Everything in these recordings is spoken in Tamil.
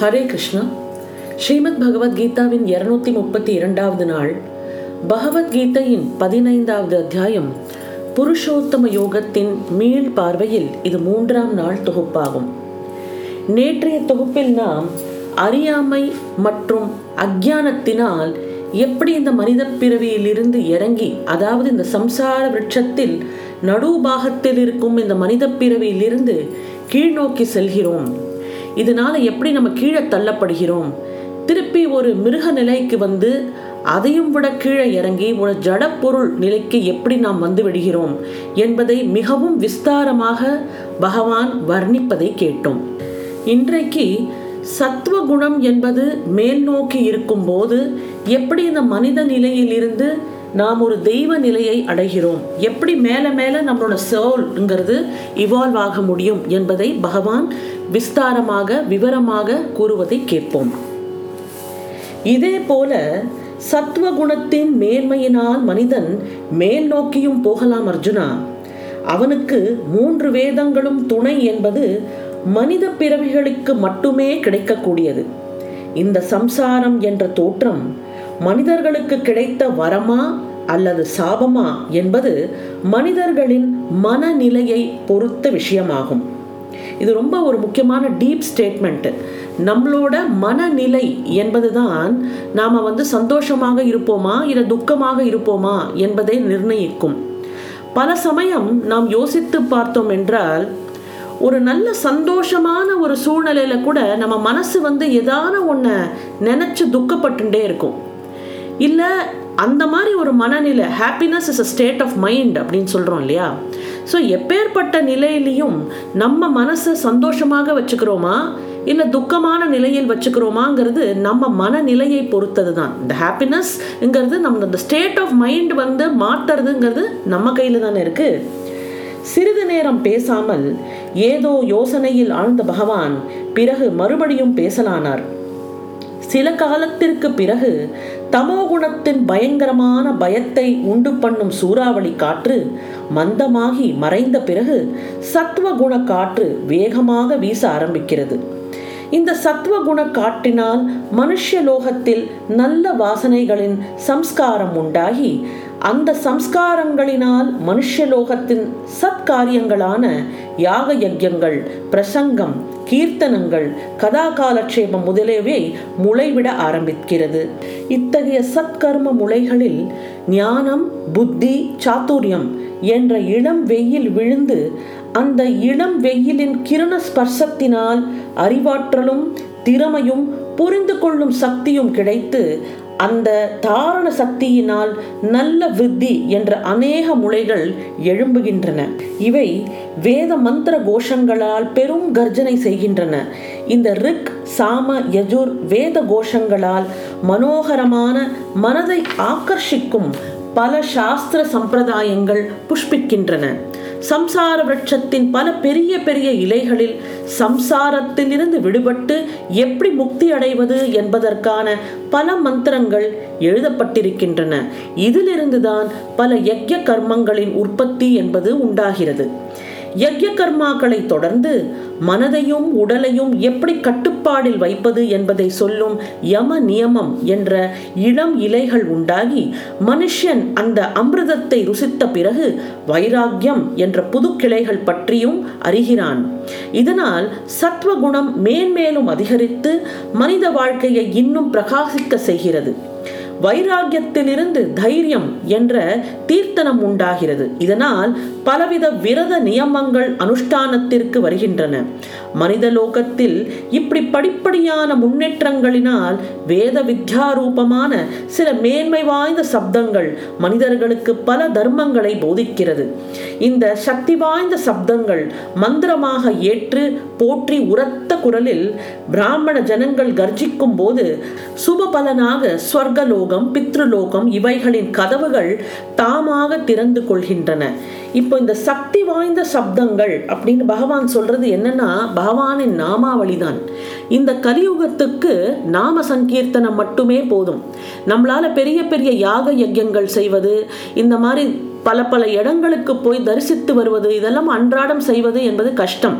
ஹரே கிருஷ்ணா. ஸ்ரீமத் பகவத்கீதாவின் இருநூத்தி முப்பத்தி இரண்டாவது நாள் பகவத்கீதையின் பதினைந்தாவது அத்தியாயம் புருஷோத்தம யோகத்தின் மீள் பார்வையில் இது மூன்றாம் நாள் தொகுப்பாகும். நேற்றைய தொகுப்பில் நாம் அறியாமை மற்றும் அஜானத்தினால் எப்படி இந்த மனித பிறவியிலிருந்து இறங்கி அதாவது இந்த சம்சார விருட்சத்தில் நடுபாகத்தில் இருக்கும் இந்த மனித பிறவியிலிருந்து கீழ்நோக்கி செல்கிறோம்? இதனால எப்படி நம்ம கீழே தள்ளப்படுகிறோம்? திருப்பி ஒரு மிருக நிலைக்கு வந்து அதையும் விட கீழே இறங்கி ஒரு ஜடப்பொருள் நிலைக்கு எப்படி நாம் வந்து விடுகிறோம்? என்பதை மிகவும் விஸ்தாரமாக பகவான் வர்ணிப்பதை கேட்டோம். இன்றைக்கு சத்துவகுணம் என்பது மேல் நோக்கி இருக்கும்போது எப்படி இந்த மனித நிலையிலிருந்து நாம் ஒரு தெய்வ நிலையை அடைகிறோம்? எப்படி மேலே மேலே நம்மளோட சோல்ங்கிறது இவால்வ் ஆக முடியும் என்பதை பகவான் விஸ்தாரமாக விவரமாக கூறுவதை கேட்போம். இதே போல சத்துவகுணத்தின் மேன்மையினால் மனிதன் மேல் நோக்கியும் போகலாம் அர்ஜுனா. அவனுக்கு மூன்று வேதங்களும் துணை என்பது மனித பிறவிகளுக்கு மட்டுமே கிடைக்கக்கூடியது. இந்த சம்சாரம் என்ற தோற்றம் மனிதர்களுக்கு கிடைத்த வரமா அல்லது சாபமா என்பது மனிதர்களின் மனநிலையை பொறுத்த விஷயமாகும். இது ரொம்ப ஒரு முக்கியமான டீப் ஸ்டேட்மெண்ட் நம்மளோட மனநிலை என்பதுதான் நாம் வந்து சந்தோஷமாக இருப்போமா இல்லை துக்கமாக இருப்போமா என்பதை நிர்ணயிக்கும். பல சமயம் நாம் யோசித்து பார்த்தோம் என்றால் ஒரு நல்ல சந்தோஷமான ஒரு சூழ்நிலையில கூட நம்ம மனசு வந்து ஏதான ஒன்று நினச்சி துக்கப்பட்டுட்டே இருக்கும். இல்லை அந்த மாதிரி ஒரு மனநிலை happiness is a state of mind அப்படின்னு சொல்கிறோம் இல்லையா? ஸோ எப்பேற்பட்ட நிலையிலையும் நம்ம மனசை சந்தோஷமாக வச்சுக்கிறோமா? இல்லை துக்கமான நிலையில் வச்சுக்கிறோமாங்கிறது நம்ம மனநிலையை பொறுத்தது தான் இந்த ஹாப்பினஸ்ங்கிறது நம்ம இந்த ஸ்டேட் ஆஃப் மைண்ட் வந்து மாற்றுறதுங்கிறது நம்ம கையில் தானே இருக்குது சிறிது நேரம் பேசாமல் ஏதோ யோசனையில் ஆழ்ந்த பகவான் பிறகு மறுபடியும் பேசலானார். சில காலத்திற்கு பிறகு தமோ குணத்தின் பயங்கரமான பயத்தை உண்டு பண்ணும் சூறாவளி காற்று மந்தமாகி மறைந்த பிறகு சத்துவகுண காற்று வேகமாக வீச ஆரம்பிக்கிறது. இந்த சத்வகுண காட்டினால் மனுஷலோகத்தில் நல்ல வாசனைகளின் சம்ஸ்காரம் உண்டாகி அந்த சம்ஸ்காரங்களினால் மனுஷலோகத்தின் சத்காரியங்களான யாக யஜ்யங்கள் பிரசங்கம் கீர்த்தனங்கள் கதா காலட்சேபம் முதலியவை முளைவிட ஆரம்பிக்கிறது. இத்தகைய சத்கர்ம முளைகளில் ஞானம் புத்தி சாத்துரியம் என்ற இளம் வெயில் விழுந்து அந்த இளம் வெயிலின் கிரண ஸ்பர்சத்தினால் அறிவாற்றலும் திறமையும் புரிந்து கொள்ளும் சக்தியும் கிடைத்து அந்த தாரண சக்தியினால் நல்ல வித்தி என்ற அநேக முளைகள் எழும்புகின்றன. இவை வேத மந்திர கோஷங்களால் பெரும் கர்ஜனை செய்கின்றன. இந்த ரிக் சாம யஜுர் வேத கோஷங்களால் மனோகரமான மனதை ஆக்கர்ஷிக்கும் பல சாஸ்திர சம்பிரதாயங்கள் புஷ்பிக்கின்றன. சம்சார விரட்சத்தின் பல பெரிய பெரிய இலைகளில் சம்சாரத்திலிருந்து விடுபட்டு எப்படி முக்தி அடைவது என்பதற்கான பல மந்திரங்கள் எழுதப்பட்டிருக்கின்றன. இதிலிருந்துதான் பல யக்ய கர்மங்களின் உற்பத்தி என்பது உண்டாகிறது. யஜ்ய கர்மாக்களை தொடர்ந்து மனதையும் உடலையும் எப்படி கட்டுப்பாடில் வைப்பது என்பதை சொல்லும் யம நியமம் என்ற இளம் இலைகள் உண்டாகி மனுஷன் அந்த அமிர்தத்தை ருசித்த பிறகு வைராக்கியம் என்ற புது கிளைகள் பற்றியும் அறிகிறான். இதனால் சத்வகுணம் மேன்மேலும் அதிகரித்து மனித வாழ்க்கையை இன்னும் பிரகாசிக்க செய்கிறது. வைராகியத்திலிருந்து தைரியம் என்ற தீர்த்தனம் உண்டாகிறது. இதனால் பலவித விரத நியமங்கள் அனுஷ்டானத்திற்கு வருகின்றன. மனித லோகத்தில் இப்படி படிப்படியான முன்னேற்றங்களினால் வேத வித்யாரூபமான சில மேன்மை வாய்ந்த சப்தங்கள் மனிதர்களுக்கு பல தர்மங்களை போதிக்கிறது. இந்த சக்தி வாய்ந்த சப்தங்கள் மந்திரமாக ஏற்று போற்றி உரத்த குரலில் பிராமண ஜனங்கள் கர்ஜிக்கும் போது சுப பலனாக ஸ்வர்கலோகம் பித்ருலோகம் இவைகளின் கதவுகள் தாமாக திறந்து கொள்கின்றன. இப்போ இந்த சக்தி வாய்ந்த சப்தங்கள் அப்படின்னு பகவான் சொல்றது என்னன்னா பகவானின் நாமாவளி தான் இந்த கலியுகத்துக்கு நாம சங்கீர்த்தனம் மட்டுமே போதும். நம்மளால பெரிய பெரிய யாக யஜ்யங்கள் செய்வது இந்த மாதிரி பல பல இடங்களுக்கு போய் தரிசித்து வருவது இதெல்லாம் அன்றாடம் செய்வது என்பது கஷ்டம்.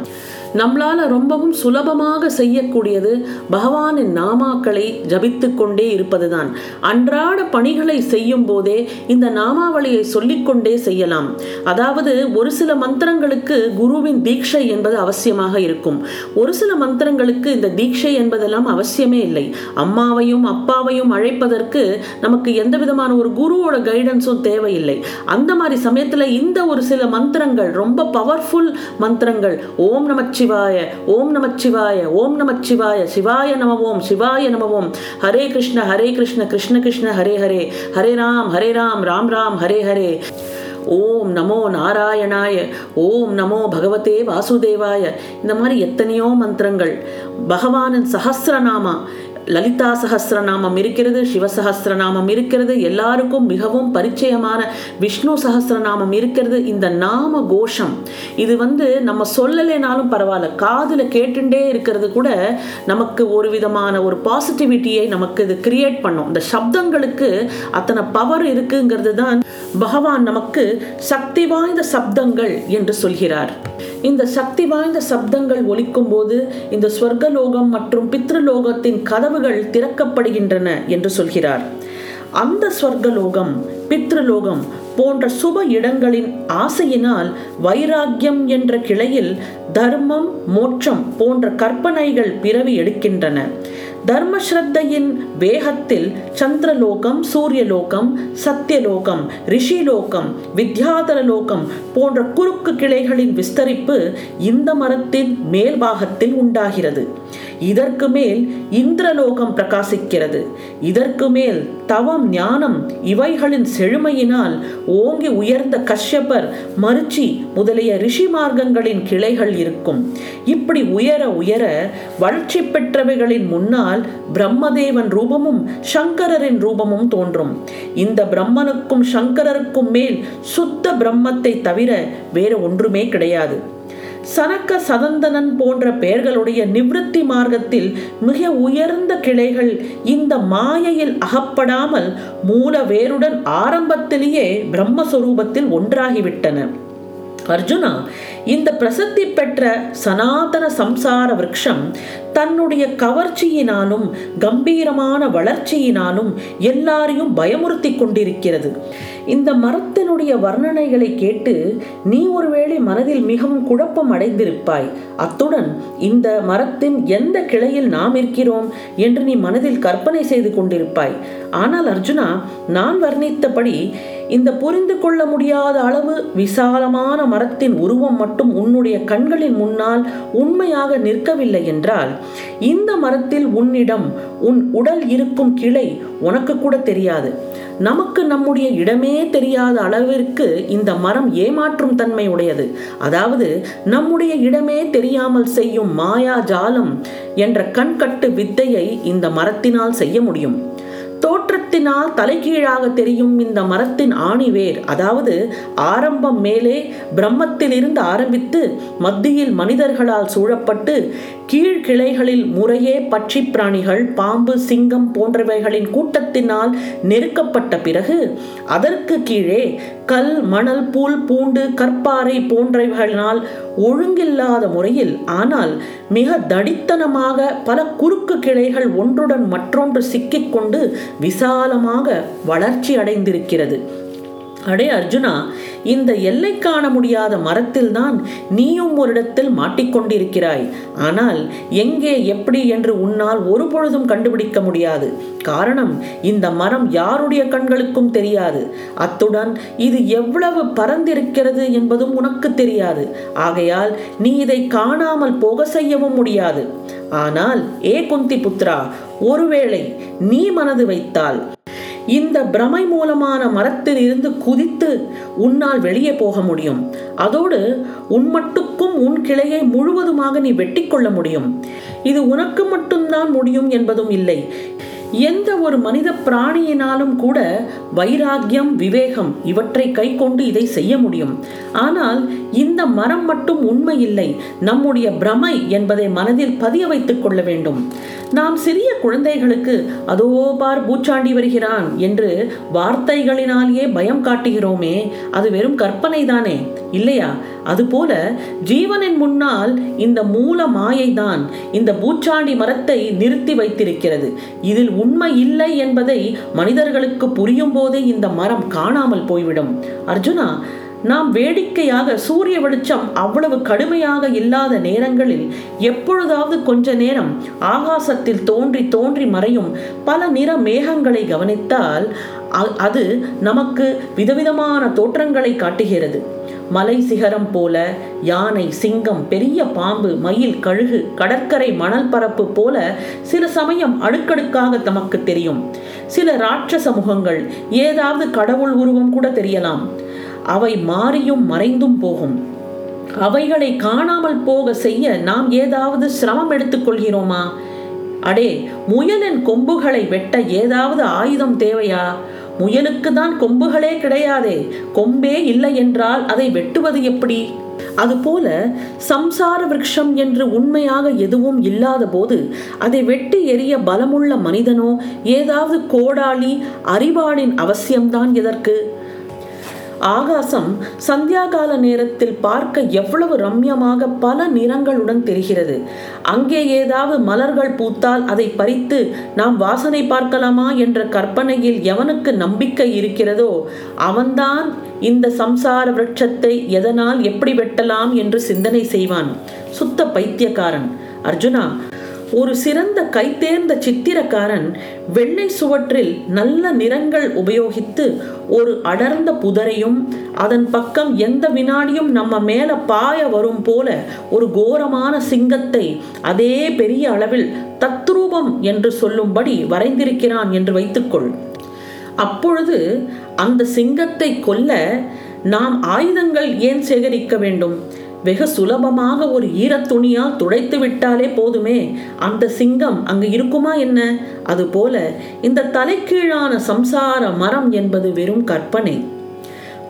நம்மளால் ரொம்பவும் சுலபமாக செய்யக்கூடியது பகவானின் நாமாக்களை ஜபித்து கொண்டே இருப்பதுதான். அன்றாட பணிகளை செய்யும் போதே இந்த நாமாவளியை சொல்லிக்கொண்டே செய்யலாம். அதாவது ஒரு சில மந்திரங்களுக்கு குருவின் தீட்சை என்பது அவசியமாக இருக்கும். ஒரு சில மந்திரங்களுக்கு இந்த தீட்சை என்பதெல்லாம் அவசியமே இல்லை. அம்மாவையும் அப்பாவையும் அழைப்பதற்கு நமக்கு எந்த விதமான ஒரு குருவோட கைடன்ஸும் தேவையில்லை. அந்த மாதிரி சமயத்துல இந்த ஒரு சில மந்திரங்கள் ரொம்ப பவர்ஃபுல் மந்திரங்கள் ஓம் நமச்சிவாய ஓம் நமச்சிவாய ஓம் நமச்சிவாய சிவாய நமவோம் சிவாய நமவோம். ஹரே கிருஷ்ண ஹரே கிருஷ்ண கிருஷ்ண கிருஷ்ண ஹரே ஹரே. ஹரே ராம் ஹரே ராம் ராம் ராம் ஹரே ஹரே. ஓம் நமோ நாராயணாய ஓம் நமோ பகவதே வாசுதேவாய. இந்த மாதிரி எத்தனையோ மந்திரங்கள். பகவானின் சஹசிரநாமா லலிதா சஹஸ்ரநாமம் இருக்கிறது சிவசஹஸ்ரநாமம் இருக்கிறது எல்லாருக்கும் மிகவும் பரிச்சயமான விஷ்ணு சஹஸ்ரநாமம் இருக்கிறது. இந்த நாம கோஷம் இது வந்து நம்ம சொல்லலைனாலும் பரவாயில்ல காதில் கேட்டுட்டே இருக்கிறது கூட நமக்கு ஒரு விதமான ஒரு பாசிட்டிவிட்டியை நமக்கு இது கிரியேட் பண்ணும். இந்த சப்தங்களுக்கு அத்தனை பவர் இருக்குங்கிறது தான் பகவான் நமக்கு சக்தி வாய்ந்த சப்தங்கள் என்று சொல்கிறார். இந்த சக்தி வாய்ந்த சப்தங்கள் ஒலிக்கும் போது இந்த ஸ்வர்கலோகம் மற்றும் பித்ருலோகத்தின் கதவுகள் திறக்கப்படுகின்றன என்று சொல்கிறார். அந்த ஸ்வர்கலோகம் பித்ருலோகம் போன்ற சுப இடங்களின் ஆசையினால் வைராக்கியம் என்ற கிளையில் தர்மம் மோட்சம் போன்ற கற்பனைகள் பிறவி எடுக்கின்றன. தர்மஸ்ரத்தையின் வேகத்தில் சந்திரலோகம் சூரியலோகம் சத்தியலோகம் ரிஷிலோகம் வித்யாதரலோகம் போன்ற குறுக்கு கிளைகளின் விஸ்தரிப்பு இந்த மரத்தின் மேல்பாகத்தில் உண்டாகிறது. இதற்கு மேல் இந்திரலோகம் பிரகாசிக்கிறது. இதற்கு மேல் தவம் ஞானம் இவைகளின் செழுமையினால் ஓங்கி உயர்ந்த கஷ்யபர் மருச்சி முதலிய ரிஷி மார்க்கங்களின் கிளைகள் இருக்கும். இப்படி உயர உயர வளர்ச்சி பெற்றவைகளின் முன்னால் பிரம்மதேவன் ரூபமும் சங்கரரின் ரூபமும் தோன்றும். இந்த பிரம்மனுக்கும் சங்கரருக்கும் மேல் சுத்த பிரம்மத்தை தவிர வேறு ஒன்றுமே கிடையாது. சனக்க சதந்தனன் போன்ற பெயர்களுடைய நிவிருத்தி மார்க்கத்தில் மிக உயர்ந்த கிளைகள் இந்த மாயையில் அகப்படாமல் மூல வேருடன் ஆரம்பத்திலேயே பிரம்மஸ்வரூபத்தில் ஒன்றாகிவிட்டன. அர்ஜுனா இந்த பிரசித்தி பெற்ற சனாதன சம்சார விரக்ஷம் தன்னுடைய கவர்ச்சியினாலும் கம்பீரமான வளர்ச்சியினாலும் எல்லாரையும் பயமுறுத்தி கொண்டிருக்கிறது. இந்த மரத்தினுடைய வர்ணனைகளை கேட்டு நீ ஒருவேளை மனதில் மிகவும் குழப்பம் அடைந்திருப்பாய். அத்துடன் இந்த மரத்தின் எந்த கிளையில் நாம் இருக்கிறோம் என்று நீ மனதில் கற்பனை செய்து கொண்டிருப்பாய். ஆனால் அர்ஜுனா நான் வர்ணித்தபடி இந்த புரிந்து கொள்ள முடியாத அளவு விசாலமான மரத்தின் உருவம் மட்டும் உன்னுடைய கண்களின் முன்னால் உண்மையாக நிற்கவில்லை என்றால் இந்த மரத்தில் உன்னிடம் உன் உடல் இருக்கும் கிளை உனக்கு கூட தெரியாது. நமக்கு நம்முடைய இடமே தெரியாத அளவிற்கு இந்த மரம் ஏமாற்றும் தன்மை உடையது. அதாவது நம்முடைய இடமே தெரியாமல் செய்யும் மாயா ஜாலம் என்ற கண்கட்டு வித்தையை இந்த மரத்தினால் செய்ய முடியும். தோற்றத்தினால் தலைகீழாக தெரியும் இந்த மரத்தின் ஆணிவேர். அதாவது ஆரம்பம் மேலே பிரம்மத்திலிருந்து ஆரம்பித்து மத்தியில் மனிதர்களால் சூழப்பட்டு கீழ்கிளைகளில் முறையே பட்சி பிராணிகள் பாம்பு சிங்கம் போன்றவைகளின் கூட்டத்தினால் நெருக்கப்பட்ட பிறகு அதற்கு கீழே கல் மணல் பூல் பூண்டு கற்பாறை போன்றவைகளினால் ஒழுங்கில்லாத முறையில் ஆனால் மிக தடித்தனமாக பல குறுக்கு கிளைகள் ஒன்றுடன் மற்றொன்று சிக்கிக்கொண்டு விசாலமாக வளர்ச்சி அடைந்திருக்கிறது. அடே அர்ஜுனா இந்த எல்லை காண முடியாத மரத்தில்தான் நீயும் ஒரு இடத்தில் மாட்டிக்கொண்டிருக்கிறாய். ஆனால் எங்கே எப்படி என்று உன்னால் ஒரு பொழுதும் கண்டுபிடிக்க முடியாது. காரணம் இந்த மரம் யாருடைய கண்களுக்கும் தெரியாது. அத்துடன் இது எவ்வளவு பறந்திருக்கிறது என்பதும் உனக்கு தெரியாது. ஆகையால் நீ இதை காணாமல் போக செய்யவும் முடியாது. ஆனால் ஏ குந்தி புத்ரா ஒருவேளை நீ மனது வைத்தால் இந்த பிரமை மூலமான மரத்தில் இருந்து குதித்து உன்னால் வெளியே போக முடியும். அதோடு உன் மட்டுக்கும் உன் கிளையை முழுவதுமாக நீ வெட்டி கொள்ள முடியும். இது உனக்கு மட்டும்தான் முடியும் என்பதும் இல்லை. எந்த ஒரு மனித பிராணியினாலும் கூட வைராக்கியம் விவேகம் இவற்றை கை கொண்டு இதை செய்ய முடியும். ஆனால் இந்த மரம் மட்டும் உண்மை இல்லை நம்முடைய பிரமை என்பதை மனதில் பதிய வைத்துக் கொள்ள வேண்டும். நாம் சிறிய குழந்தைகளுக்கு அதோ பார் பூச்சாண்டி வருகிறான் என்று வார்த்தைகளினாலேயே பயம் காட்டுகிறோமே அது வெறும் கற்பனை தானே. இல்லையா? அதுபோல ஜீவனின் முன்னால் இந்த மூல மாயை தான் இந்த பூச்சாண்டி மரத்தை நிறுத்தி வைத்திருக்கிறது. இதில் உண்மை இல்லை என்பதை மனிதர்களுக்கு புரியும் போதே இந்த மரம் காணாமல் போய்விடும். அர்ஜுனா நாம் வேடிக்கையாக சூரிய வெளிச்சம் அவ்வளவு கடுமையாக இல்லாத நேரங்களில் எப்பொழுதாவது கொஞ்ச நேரம் ஆகாசத்தில் தோன்றி தோன்றி மறையும் பல நிற மேகங்களை கவனித்தால் அது நமக்கு விதவிதமான தோற்றங்களை காட்டுகிறது. மலை சிகரம் போல யானை சிங்கம் பெரிய பாம்பு மயில் கழுகு கடற்கரை மணல் பரப்பு போல சில சமயம் அடுக்கடுக்காக தமக்கு தெரியும். சில ராட்சச முகங்கள் ஏதாவது கடவுள் உருவம் கூட தெரியலாம். அவை மாறியும் மறைந்தும் போகும். அவைகளை காணாமல் போக செய்ய நாம் ஏதாவது சிரமம் எடுத்துக்கொள்கிறோமா அடே முயலின் கொம்புகளை வெட்ட ஏதாவது ஆயுதம் தேவையா? முயலுக்கு தான் கொம்புகளே கிடையாதே. கொம்பே இல்லை என்றால் அதை வெட்டுவது எப்படி? அதுபோல சம்சார விருட்சம் என்று உண்மையாக எதுவும் இல்லாத போது அதை வெட்டி எறிய பலமுள்ள மனிதனோ ஏதாவது கோடாளி அறிவாளின் அவசியம்தான் எதற்கு? ஆகாசம் சந்தியாகால நேரத்தில் பார்க்க எவ்வளவு ரம்யமாக பல நிறங்களுடன் தெரிகிறது. அங்கே ஏதாவது மலர்கள் பூத்தால் அதை பறித்து நாம் வாசனை பார்க்கலாமா என்ற கற்பனையில் எவனுக்கு நம்பிக்கை இருக்கிறதோ அவன்தான் இந்த சம்சார விரட்சத்தை எதனால் எப்படி வெட்டலாம் என்று சிந்தனை செய்வான். சுத்த பைத்தியக்காரன். அர்ஜுனா ஒரு சிறந்த கைத்தேர்ந்த சித்திரக்காரன் வெள்ளை சுவற்றில் நல்ல நிறங்கள் உபயோகித்து ஒரு அடர்ந்த புதரையும் அதன் பக்கம் எந்த வினாடியும் நம்ம மேல பாய வரும் போல ஒரு கோரமான சிங்கத்தை அதே பெரிய அளவில் தத்ரூபம் என்று சொல்லும்படி வரைந்திருக்கிறான் என்று வைத்துக்கொள். அப்பொழுது அந்த சிங்கத்தை கொல்ல நாம் ஆயுதங்கள் ஏன் சேகரிக்க வேண்டும்? வெகு சுலபமாக ஒரு ஈரத்துணியால் துடைத்து விட்டாலே போதுமே. அந்த சிங்கம் அங்கு இருக்குமா என்ன? அதுபோல இந்த தலைக்கீழான சம்சார மரம் என்பது வெறும் கற்பனை.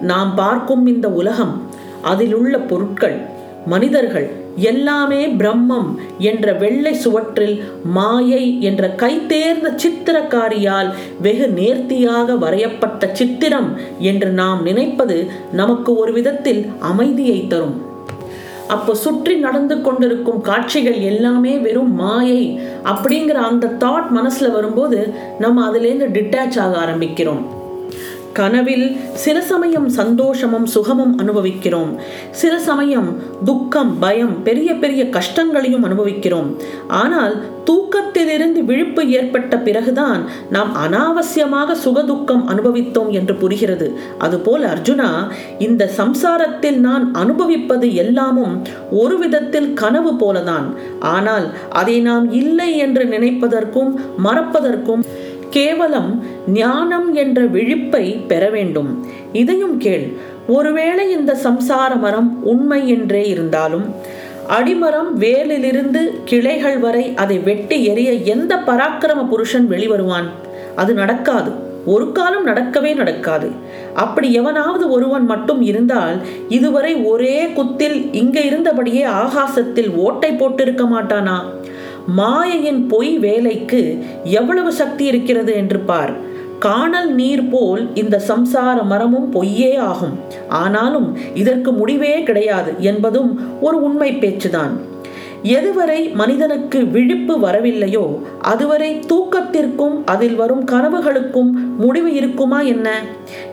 நாம் பார்க்கும் இந்த உலகம் அதிலுள்ள பொருட்கள் மனிதர்கள் எல்லாமே பிரம்மம் என்ற வெள்ளை சுவற்றில் மாயை என்ற கைத்தேர்ந்த சித்திரக்காரியால் வெகு நேர்த்தியாக வரையப்பட்ட சித்திரம் என்று நாம் நினைப்பது நமக்கு ஒரு விதத்தில் அமைதியை தரும். அப்போ சுற்றி நடந்து கொண்டிருக்கும் காட்சிகள் எல்லாமே வெறும் மாயை அப்படிங்கிற அந்த தாட் மனசுல வரும்போது நம்ம அதுலேருந்து டிட்டாச் ஆக ஆரம்பிக்கிறோம். கனவில் சில சமயம் சந்தோஷமும் சுகமும் அனுபவிக்கிறோம். சில சமயம் துக்கம் பயம் பெரிய பெரிய கஷ்டங்களையும் அனுபவிக்கிறோம். ஆனால் தூக்கத்திலிருந்து விழிப்பு ஏற்பட்ட பிறகுதான் நாம் அனாவசியமாக சுகதுக்கம் அனுபவித்தோம் என்று புரிகிறது. அதுபோல் அர்ஜுனா இந்த சம்சாரத்தில் நான் அனுபவிப்பது எல்லாமும் ஒரு விதத்தில் கனவு போலதான். ஆனால் அதை நாம் இல்லை என்று நினைப்பதற்கும் மறப்பதற்கும் கேவலம் ஞானம் என்ற விழிப்பை பெற வேண்டும். இதையும் கேள் ஒருவேளை இந்த சம்சார மரம் உண்மை என்றே இருந்தாலும் அடிமரம் வேலிலிருந்து கிளைகள் வரை அதை வெட்டி எரிய எந்த பராக்கிரம புருஷன் வெளிவருவான்? அது நடக்காது ஒரு காலம் நடக்கவே நடக்காது. அப்படி எவனாவது ஒருவன் மட்டும் இருந்தால் இதுவரை ஒரே குத்தில் இங்க இருந்தபடியே ஆகாசத்தில் ஓட்டை போட்டிருக்க மாட்டானா? மாயையின் பொய் வேலைக்கு எவ்வளவு சக்தி இருக்கிறது என்று பார். காணல் நீர் போல் இந்த சம்சார மரமும் பொய்யே ஆகும். ஆனாலும் இதற்கு முடிவே கிடையாது என்பதும் ஒரு உண்மை பேச்சுதான். எதுவரை மனிதனுக்கு விழிப்பு வரவில்லையோ அதுவரை தூக்கத்திற்கும் அதில் வரும் கனவுகளுக்கும் முடிவு இருக்குமா என்ன?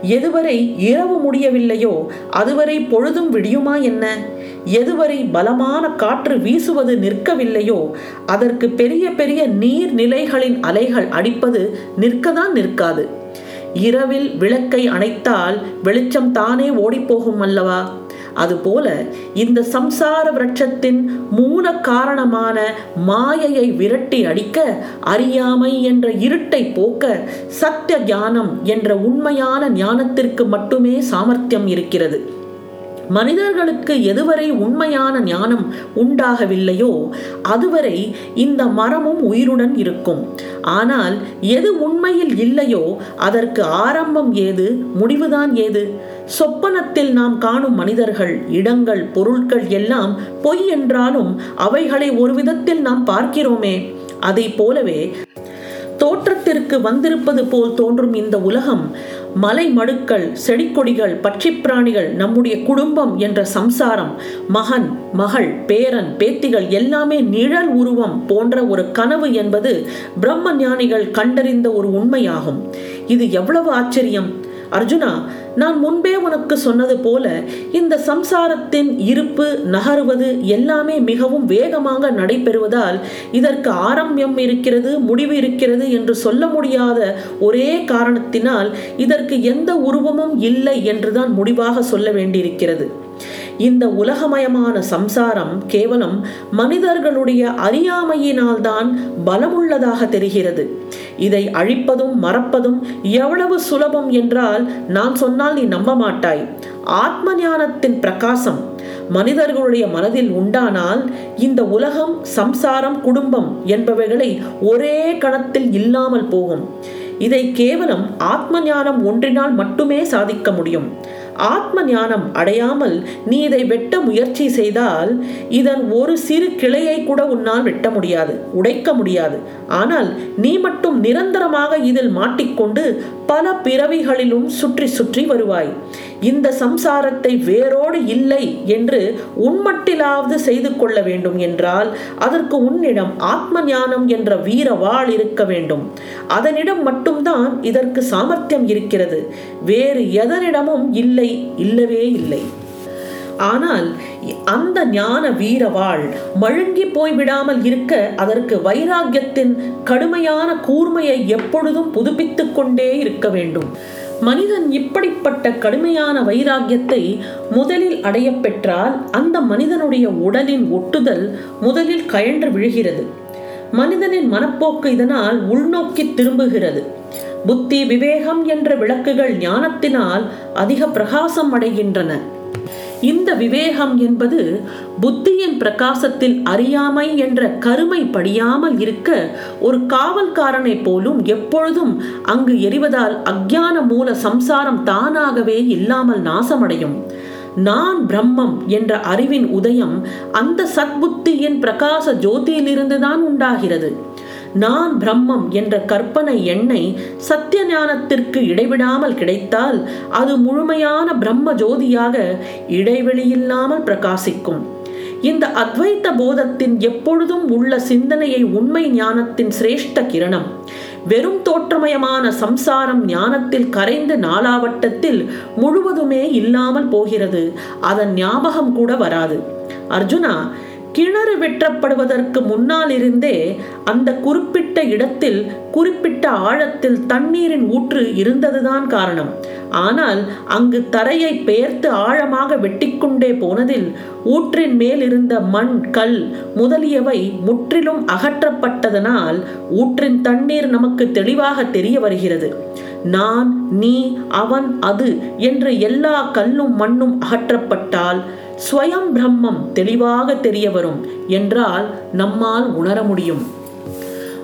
எதுவரை இரவு முடியவில்லையோ அதுவரை பொழுதும் விடியுமா என்ன? எதுவரை பலமான காற்று வீசுவது நிற்கவில்லையோ அதற்கு பெரிய பெரிய நீர்நிலைகளின் அலைகள் அடிப்பது நிற்கதான் நிற்காது. இரவில் விளக்கை அணைத்தால் வெளிச்சம் தானே ஓடிப்போகும் அல்லவா? அதுபோல இந்த சம்சார விரட்சத்தின் மூல காரணமான மாயையை விரட்டி அடிக்க அறியாமை என்ற இருட்டை போக்க சத்திய ஞானம் என்ற உண்மையான ஞானத்திற்கு மட்டுமே சாமர்த்தியம் இருக்கிறது. மனிதர்களுக்கு எதுவரை உண்மையான ஞானம் உண்டாகவில்லையோ அதுவரை இந்த மரமும் உயிருடன் இருக்கும். ஆனால் எது உண்மையில் இல்லையோ அதற்கு ஆரம்பம் ஏது முடிவுதான் ஏது? சொப்பனத்தில் நாம் காணும் மனிதர்கள் இடங்கள் பொருட்கள் எல்லாம் பொய் என்றாலும் அவைகளை ஒரு விதத்தில் நாம் பார்க்கிறோமே. அதை போலவே தோற்றத்திற்கு வந்திருப்பது போல் தோன்றும் இந்த உலகம் மலை மடுக்கள் செடிக்கொடிகள் பட்சிப்பிராணிகள் நம்முடைய குடும்பம் என்ற சம்சாரம் மகன் மகள் பேரன் பேத்திகள் எல்லாமே நிழல் உருவம் போன்ற ஒரு கனவு என்பது பிரம்ம ஞானிகள் கண்டறிந்த ஒரு உண்மையாகும். இது எவ்வளவு ஆச்சரியம்! அர்ஜுனா நான் முன்பே உனக்கு சொன்னது போல இந்த சம்சாரத்தின் இருப்பு நகருவது எல்லாமே மிகவும் வேகமாக நடைபெறுவதால் இதற்கு ஆரம்பியம் இருக்கிறது முடிவு இருக்கிறது என்று சொல்ல முடியாத ஒரே காரணத்தினால் இதற்கு எந்த உருவமும் இல்லை என்றுதான் முடிவாக சொல்ல வேண்டியிருக்கிறது. இந்த உலகமயமான சம்சாரம் கேவலம் மனிதர்களுடைய அறியாமையினால்தான் பலமுள்ளதாக தெரிகிறது. இதை அழிப்பதும் மறப்பதும் எவ்வளவு சுலபம் என்றால் நான் சொன்னால் நீ நம்ப மாட்டாய். ஆத்ம ஞானத்தின் பிரகாசம் மனிதர்களுடைய மனதில் உண்டானால் இந்த உலகம் சம்சாரம் குடும்பம் என்பவைகளை ஒரே கணத்தில் இல்லாமல் போகும். இதை கேவலம் ஆத்ம ஞானம் ஒன்றினால் மட்டுமே சாதிக்க முடியும். ஆத்ம ஞானம் அடையாமல் நீ இதை வெட்ட முயற்சி செய்தால் இதன் ஒரு சிறு கிளையை கூட உன்னால் வெட்ட முடியாது உடைக்க முடியாது. ஆனால் நீ மட்டும் நிரந்தரமாக இதில் மாட்டிக்கொண்டு பல பிறவிகளிலும் சுற்றி சுற்றி வருவாய். இந்த சம்சாரத்தை வேரோடு இல்லை என்று உன்மட்டிலாவது செய்து கொள்ள வேண்டும் என்றால் அதற்கு உன்னிடம் ஆத்ம ஞானம் என்ற வீர வாழ் இருக்க வேண்டும். அதனிடம் மட்டும்தான் இதற்கு சாமர்த்தியம் இருக்கிறது. வேறு எதனிடமும் இல்லை இல்லவே இல்லை. ஆனால் அந்த ஞான வீரவாள் மழுங்கி போய்விடாமல் இருக்க அதற்கு வைராக்கியத்தின் கடுமையான கூர்மையை எப்பொழுதும் புதுப்பித்துக் கொண்டே இருக்க வேண்டும். மனிதன் இப்படிப்பட்ட கடுமையான வைராக்கியத்தை முதலில் அடைய பெற்றால் அந்த மனிதனுடைய உடலின் ஒட்டுதல் முதலில் கயன்று விழுகிறது. மனிதனின் மனப்போக்கு இதனால் உள்நோக்கி திரும்புகிறது. புத்தி விவேகம் என்ற விளக்குகள் ஞானத்தினால் அதிக பிரகாசம் அடைகின்றன. இந்த விவேகம் என்பது புத்தியின் பிரகாசத்தில் அறியாமை என்ற கருமை படியாமல் இருக்க ஒரு காவல்காரனை போலும் எப்பொழுதும் அங்கு எரிவதால் அக்ஞான மூல சம்சாரம் தானாகவே இல்லாமல் நாசமடையும். நான் பிரம்மம் என்ற அறிவின் உதயம் அந்த சத்புத்தியின் பிரகாச ஜோதியிலிருந்துதான் உண்டாகிறது. நான் பிரம்மம் என்ற கற்பனை எண்ணெய் சத்திய ஞானத்திற்கு இடைவிடாமல் கிடைத்தால் அது முழுமையான பிரம்ம ஜோதியாக இடைவெளியில்லாமல் பிரகாசிக்கும். இந்த அத்வைத்த போதத்தின் எப்பொழுதும் உள்ள சிந்தனையை உண்மை ஞானத்தின் சிரேஷ்ட கிரணம். வெறும் தோற்றமயமான சம்சாரம் ஞானத்தில் கரைந்து நாளாவட்டத்தில் முழுவதுமே இல்லாமல் போகிறது. அதன் ஞாபகம் கூட வராது. அர்ஜுனா கிணறு வெட்டப்படுவதற்கு முன்னால் இருந்தே அந்த குறிப்பிட்ட இடத்தில் குறிப்பிட்ட ஆழத்தில் தண்ணீரின் ஊற்று இருந்ததுதான் காரணம். ஆனால் அங்கு தரையை பெயர்த்து ஆழமாக வெட்டிக்கொண்டே போனதில் ஊற்றின் மேல் இருந்த மண் கல் முதலியவை முற்றிலும் அகற்றப்பட்டதனால் ஊற்றின் தண்ணீர் நமக்கு தெளிவாக தெரிய வருகிறது. நான் நீ அவன் அது என்று எல்லா கல்லும் மண்ணும் அகற்றப்பட்டால் ஸ்வயம் பிரம்மம் தெளிவாக தெரிய வரும் என்றால் நம்மால் உணர முடியும்.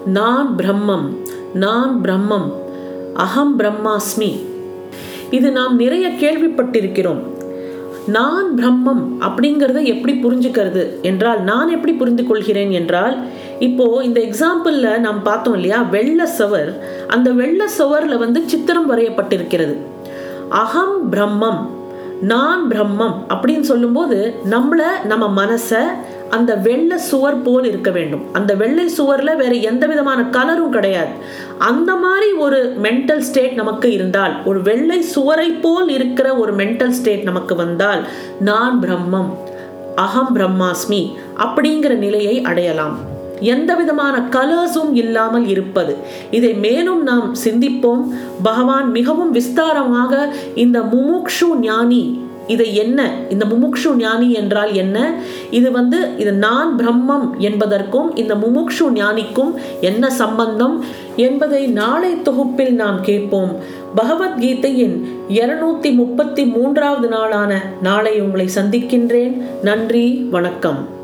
நான் பிரம்மம் நான் பிரம்மம் அகம் பிரம்மாஸ்மி. இது நாம் நிறைய கேள்விப்பட்டிருக்கிறோம். நான் பிரம்மம் அப்படிங்கிறத எப்படி புரிஞ்சுக்கிறது? என்றால் நான் எப்படி புரிந்து கொள்கிறேன் என்றால் இப்போ இந்த எக்ஸாம்பிளில் நாம் பார்த்தோம் இல்லையா? வெள்ள சவர் அந்த வெள்ள சவரில் வந்து சித்திரம் வரையப்பட்டிருக்கிறது. அகம் பிரம்மம். நான் பிரம்மம் அப்படின்னு சொல்லும்போது நம்மள நம்ம மனசை அந்த வெள்ளை சுவர் போல் இருக்க வேண்டும். அந்த வெள்ளை சுவரில் வேற எந்த விதமான கலரும் கிடையாது. அந்த மாதிரி ஒரு மென்டல் ஸ்டேட் நமக்கு இருந்தால் ஒரு வெள்ளை சுவரை போல் இருக்கிற ஒரு மென்டல் ஸ்டேட் நமக்கு வந்தால் நான் பிரம்மம் அகம் பிரம்மாஸ்மி அப்படிங்கிற நிலையை அடையலாம். எந்த விதமான கலர்ஸும் இல்லாமல் இருப்பது. இதை மேலும் நாம் சிந்திப்போம். பகவான் மிகவும் விஸ்தாரமாக இந்த முமுக்ஷு ஞானி இதை என்ன? இந்த முமுக்ஷு ஞானி என்றால் என்ன? இது வந்து இது நான் பிரம்மம் என்பதற்கும் இந்த முமுக்ஷு ஞானிக்கும் என்ன சம்பந்தம் என்பதை நாளை தொகுப்பில் நாம் கேட்போம். பகவத்கீதையின் இருநூத்தி முப்பத்தி மூன்றாவது நாளான நாளை உங்களை சந்திக்கின்றேன். நன்றி வணக்கம்.